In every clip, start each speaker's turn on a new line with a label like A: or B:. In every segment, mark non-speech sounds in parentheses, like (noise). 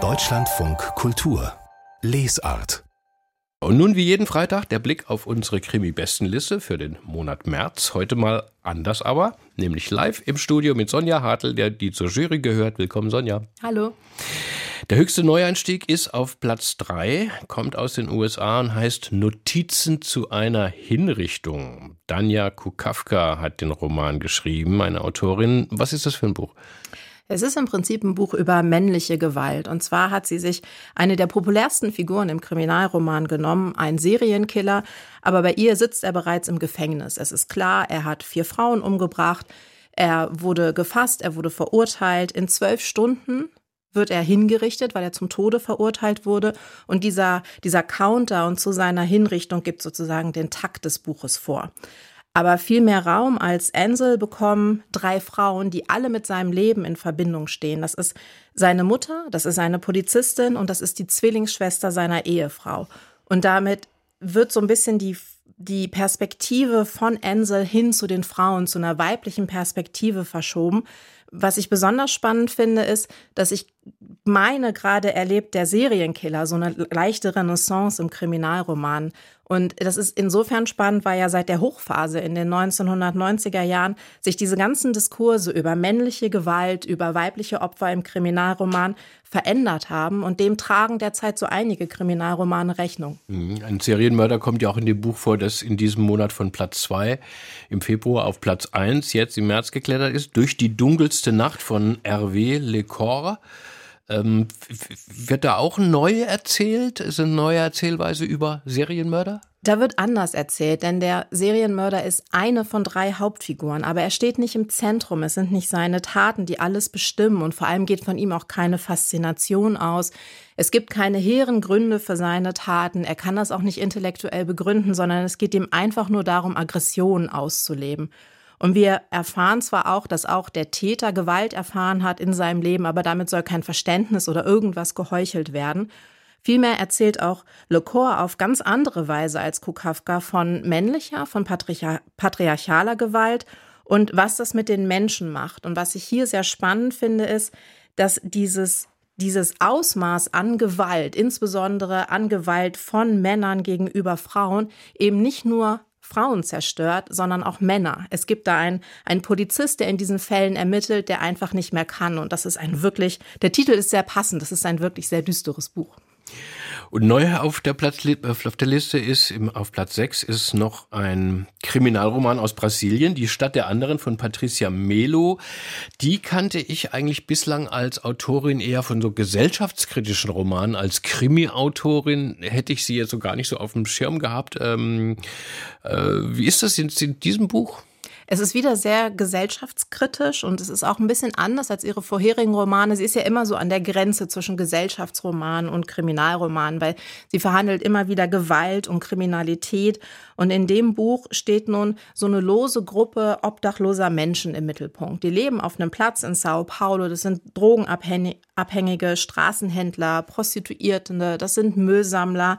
A: Deutschlandfunk Kultur Lesart
B: und nun wie jeden Freitag der Blick auf unsere Krimi-Bestenliste für den Monat März. Heute mal anders aber, nämlich live im Studio mit Sonja Hartl, der die zur Jury gehört. Willkommen, Sonja.
C: Hallo.
B: Der höchste Neueinstieg ist auf Platz 3, kommt aus den USA und heißt Notizen zu einer Hinrichtung. Danja Kukawka hat den Roman geschrieben, eine Autorin. Was ist das für ein Buch?
C: Es ist im Prinzip ein Buch über männliche Gewalt. Und zwar hat sie sich eine der populärsten Figuren im Kriminalroman genommen, ein Serienkiller. Aber bei ihr sitzt er bereits im Gefängnis. Es ist klar, er hat vier Frauen umgebracht. Er wurde gefasst, er wurde verurteilt. In zwölf Stunden wird er hingerichtet, weil er zum Tode verurteilt wurde. Und dieser, dieser Countdown zu seiner Hinrichtung gibt sozusagen den Takt des Buches vor. Aber viel mehr Raum als Ansel bekommen drei Frauen, die alle mit seinem Leben in Verbindung stehen. Das ist seine Mutter, das ist seine Polizistin und das ist die Zwillingsschwester seiner Ehefrau. Und damit wird so ein bisschen die, die Perspektive von Ansel hin zu den Frauen, zu einer weiblichen Perspektive verschoben. Was ich besonders spannend finde, ist, dass ich meine, gerade erlebt der Serienkiller so eine leichte Renaissance im Kriminalroman. Und das ist insofern spannend, weil ja seit der Hochphase in den 1990er Jahren sich diese ganzen Diskurse über männliche Gewalt, über weibliche Opfer im Kriminalroman verändert haben. Und dem tragen derzeit so einige Kriminalromane Rechnung.
B: Mhm. Ein Serienmörder kommt ja auch in dem Buch vor, das in diesem Monat von Platz 2 im Februar auf Platz 1 jetzt im März geklettert ist, durch die dunkelste Nacht von Hervé Lecor. Ähm, wird da auch neu erzählt? Ist eine neue Erzählweise über Serienmörder?
C: Da wird anders erzählt, denn der Serienmörder ist eine von drei Hauptfiguren, aber er steht nicht im Zentrum. Es sind nicht seine Taten, die alles bestimmen und vor allem geht von ihm auch keine Faszination aus. Es gibt keine hehren Gründe für seine Taten. Er kann das auch nicht intellektuell begründen, sondern es geht ihm einfach nur darum, Aggressionen auszuleben. Und wir erfahren zwar auch, dass auch der Täter Gewalt erfahren hat in seinem Leben, aber damit soll kein Verständnis oder irgendwas geheuchelt werden. Vielmehr erzählt auch Le Corps auf ganz andere Weise als Kukawka von männlicher, von patriarchaler Gewalt und was das mit den Menschen macht. Und was ich hier sehr spannend finde, ist, dass dieses dieses Ausmaß an Gewalt, insbesondere an Gewalt von Männern gegenüber Frauen, eben nicht nur Frauen zerstört, sondern auch Männer. Es gibt da einen, einen Polizist, der in diesen Fällen ermittelt, der einfach nicht mehr kann. Und das ist ein wirklich, der Titel ist sehr passend. Das ist ein wirklich sehr düsteres Buch.
B: Und neu auf der, Platz, auf der Liste ist, auf Platz 6 ist noch ein Kriminalroman aus Brasilien, Die Stadt der anderen von Patricia Melo. Die kannte ich eigentlich bislang als Autorin eher von so gesellschaftskritischen Romanen. Als Krimi-Autorin hätte ich sie jetzt so gar nicht so auf dem Schirm gehabt. Ähm, äh, wie ist das in, in diesem Buch?
C: Es ist wieder sehr gesellschaftskritisch und es ist auch ein bisschen anders als ihre vorherigen Romane. Sie ist ja immer so an der Grenze zwischen Gesellschaftsroman und Kriminalroman, weil sie verhandelt immer wieder Gewalt und Kriminalität. Und in dem Buch steht nun so eine lose Gruppe obdachloser Menschen im Mittelpunkt. Die leben auf einem Platz in Sao Paulo. Das sind Drogenabhängige, Straßenhändler, Prostituierte, das sind Müllsammler.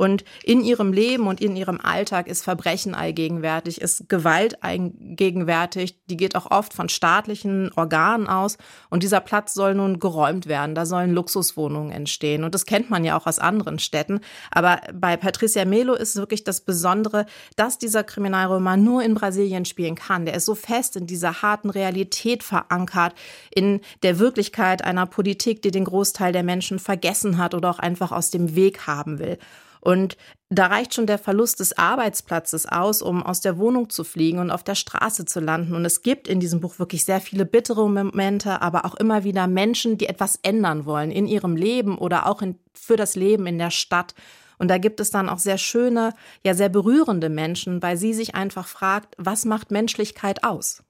C: Und in ihrem Leben und in ihrem Alltag ist Verbrechen allgegenwärtig, ist Gewalt allgegenwärtig. Die geht auch oft von staatlichen Organen aus. Und dieser Platz soll nun geräumt werden. Da sollen Luxuswohnungen entstehen. Und das kennt man ja auch aus anderen Städten. Aber bei Patricia Melo ist wirklich das Besondere, dass dieser Kriminalroman nur in Brasilien spielen kann. Der ist so fest in dieser harten Realität verankert, in der Wirklichkeit einer Politik, die den Großteil der Menschen vergessen hat oder auch einfach aus dem Weg haben will. Und da reicht schon der Verlust des Arbeitsplatzes aus, um aus der Wohnung zu fliegen und auf der Straße zu landen. Und es gibt in diesem Buch wirklich sehr viele bittere Momente, aber auch immer wieder Menschen, die etwas ändern wollen in ihrem Leben oder auch in, für das Leben in der Stadt. Und da gibt es dann auch sehr schöne, ja sehr berührende Menschen, weil sie sich einfach fragt, was macht Menschlichkeit aus?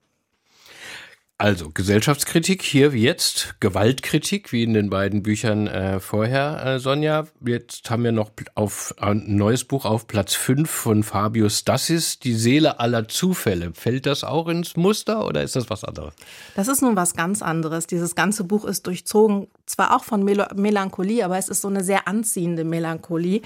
B: Also Gesellschaftskritik hier wie jetzt, Gewaltkritik wie in den beiden Büchern äh, vorher, äh, Sonja. Jetzt haben wir noch auf ein neues Buch auf Platz 5 von Fabius Dassis, Die Seele aller Zufälle. Fällt das auch ins Muster oder ist das was anderes?
C: Das ist nun was ganz anderes. Dieses ganze Buch ist durchzogen, zwar auch von Mel Melancholie, aber es ist so eine sehr anziehende Melancholie.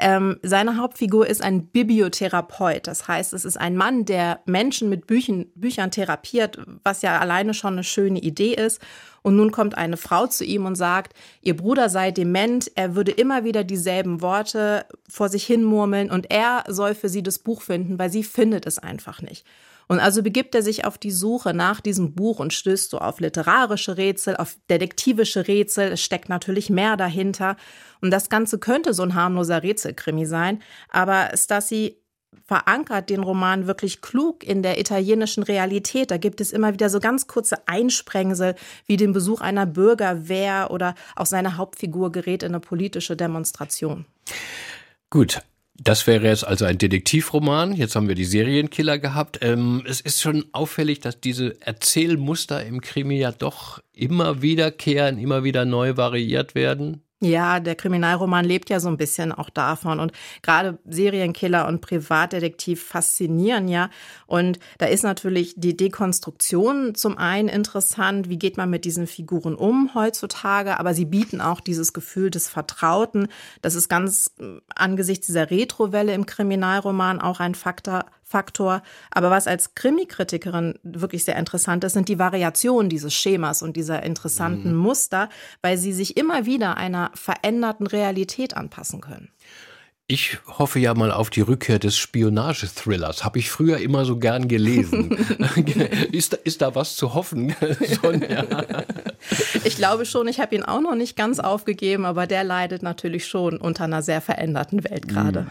C: Ähm, seine Hauptfigur ist ein Bibliotherapeut. Das heißt, es ist ein Mann, der Menschen mit Büchen, Büchern therapiert, was ja alleine schon eine schöne Idee ist. Und nun kommt eine Frau zu ihm und sagt, ihr Bruder sei dement, er würde immer wieder dieselben Worte vor sich hinmurmeln und er soll für sie das Buch finden, weil sie findet es einfach nicht. Und also begibt er sich auf die Suche nach diesem Buch und stößt so auf literarische Rätsel, auf detektivische Rätsel. Es steckt natürlich mehr dahinter. Und das Ganze könnte so ein harmloser Rätselkrimi sein. Aber Stassi verankert den Roman wirklich klug in der italienischen Realität. Da gibt es immer wieder so ganz kurze Einsprengsel, wie den Besuch einer Bürgerwehr oder auch seine Hauptfigur gerät in eine politische Demonstration.
B: Gut, das wäre jetzt also ein Detektivroman. Jetzt haben wir die Serienkiller gehabt. Ähm, es ist schon auffällig, dass diese Erzählmuster im Krimi ja doch immer wiederkehren, immer wieder neu variiert werden.
C: Ja, der Kriminalroman lebt ja so ein bisschen auch davon. Und gerade Serienkiller und Privatdetektiv faszinieren ja. Und da ist natürlich die Dekonstruktion zum einen interessant. Wie geht man mit diesen Figuren um heutzutage? Aber sie bieten auch dieses Gefühl des Vertrauten. Das ist ganz äh, angesichts dieser Retrowelle im Kriminalroman auch ein Faktor, Faktor. Aber was als Krimi-Kritikerin wirklich sehr interessant ist, sind die Variationen dieses Schemas und dieser interessanten mhm. Muster, weil sie sich immer wieder einer veränderten Realität anpassen können.
B: Ich hoffe ja mal auf die Rückkehr des Spionage-Thrillers. Habe ich früher immer so gern gelesen. (laughs) (laughs) ist, da, ist da was zu hoffen, (laughs) Sonja?
C: Ich glaube schon, ich habe ihn auch noch nicht ganz aufgegeben, aber der leidet natürlich schon unter einer sehr veränderten Welt gerade. Mhm.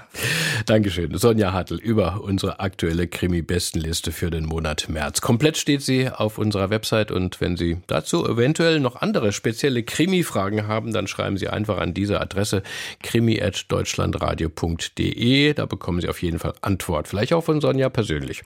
B: Dankeschön. Sonja Hartl über unsere aktuelle Krimi-Bestenliste für den Monat März. Komplett steht sie auf unserer Website und wenn Sie dazu eventuell noch andere spezielle Krimi-Fragen haben, dann schreiben Sie einfach an diese Adresse krimi.deutschlandradio radio.de. Da bekommen Sie auf jeden Fall Antwort. Vielleicht auch von Sonja persönlich.